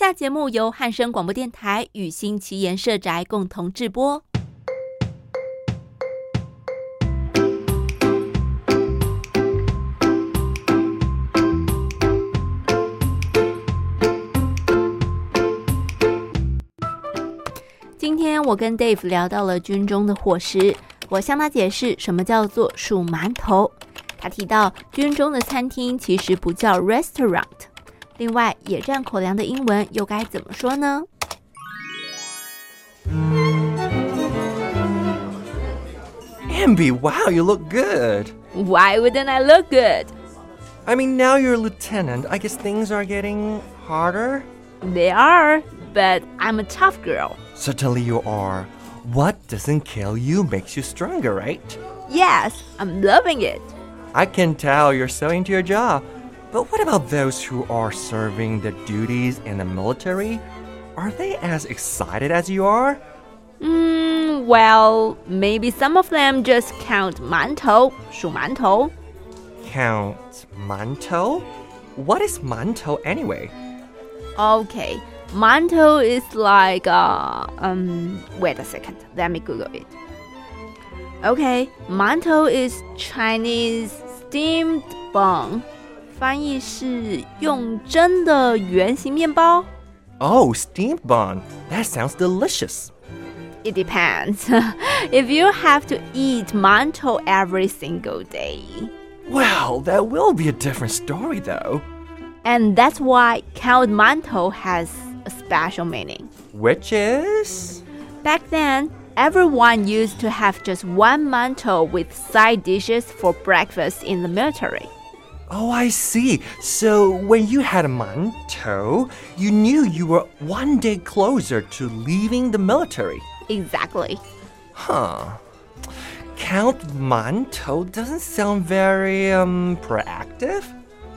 下节目由汉声广播电台与新奇言社宅共同制播。今天我跟 Dave 聊到了军中的伙食，我向他解释什么叫做数馒头。他提到军中的餐厅其实不叫 restaurant。另外，野战口粮的英文又该怎么说呢？Aenbie, wow, you look good. Why wouldn't I look good? I mean, now you're a lieutenant. I guess things are getting harder? They are, but I'm a tough girl. Certainly you are. What doesn't kill you makes you stronger, right? Yes, I'm loving it. I can tell you're so into your job. But what about those who are serving their duties in the military? Are they as excited as you are? Mm, well, maybe some of them just count mantou, 数馒头. Count mantou? What is mantou anyway? Okay, mantou is like uh, um. Wait a second, let me Google it. Okay, mantou is Chinese steamed bun. 翻译是用蒸的圆形面包。Oh, steamed bun. That sounds delicious. It depends. if you have to eat mantou every single day. Well, that will be a different story though. And that's why Count Mantou has a special meaning. Which is? Back then, everyone used to have just one mantou with side dishes for breakfast in the military. Oh, I see. So when you had a mantou, you knew you were one day closer to leaving the military. Exactly. Huh. Count mantou doesn't sound very um proactive.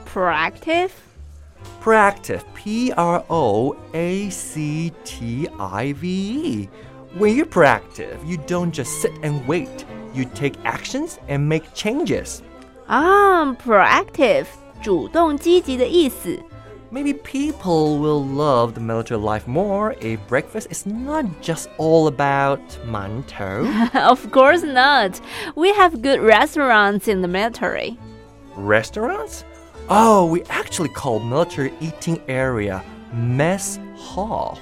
Proactive? Proactive. P R O A C T I V E. When you're proactive, you don't just sit and wait. You take actions and make changes. Ah, proactive. 主动积极的意思。Maybe people will love the military life more if breakfast is not just all about mantou. of course not. We have good restaurants in the military. Restaurants? Oh, we actually call military eating area mess hall.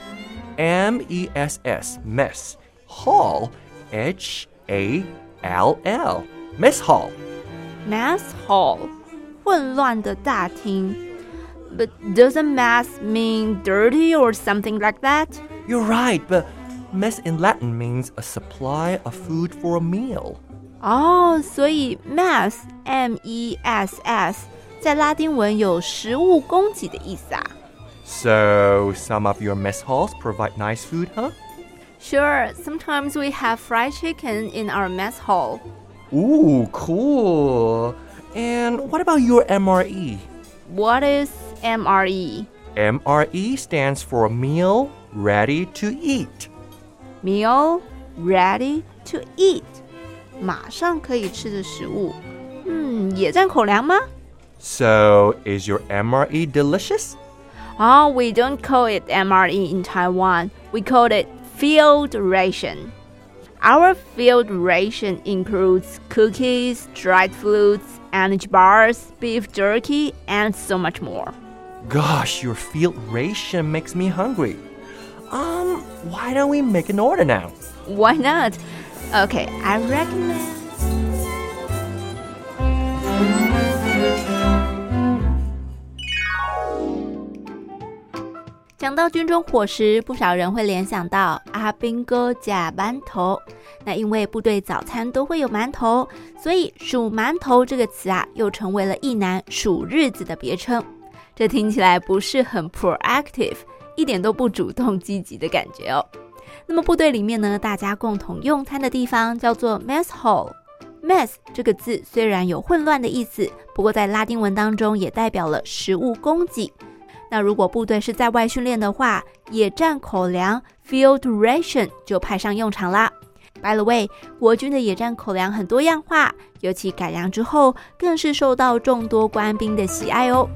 M E S S, mess. Hall, H A L L. Mess hall. mess hall，混乱的大厅。But doesn't mess mean dirty or something like that? You're right, but mess in Latin means a supply of food for a meal. 哦，所以 mess m e s s So, some of your mess halls provide nice food, huh? Sure, sometimes we have fried chicken in our mess hall. Ooh, cool. And what about your MRE? What is MRE? MRE stands for meal ready to eat. Meal ready to eat. 马上可以吃的食物。嗯，野战口粮吗？so, is your MRE delicious? Oh, we don't call it MRE in Taiwan. We call it field ration. Our field ration includes cookies, dried fruits, energy bars, beef jerky, and so much more. Gosh, your field ration makes me hungry. Um, why don't we make an order now? Why not? Okay, I recommend. 讲到军中伙食，不少人会联想到阿兵哥加馒头。那因为部队早餐都会有馒头，所以数馒头这个词啊，又成为了一男数日子的别称。这听起来不是很 proactive，一点都不主动积极的感觉哦。那么部队里面呢，大家共同用餐的地方叫做 mess hall。mess 这个字虽然有混乱的意思，不过在拉丁文当中也代表了食物供给。那如果部队是在外训练的话，野战口粮 （field ration） 就派上用场啦。By the way，国军的野战口粮很多样化，尤其改良之后，更是受到众多官兵的喜爱哦。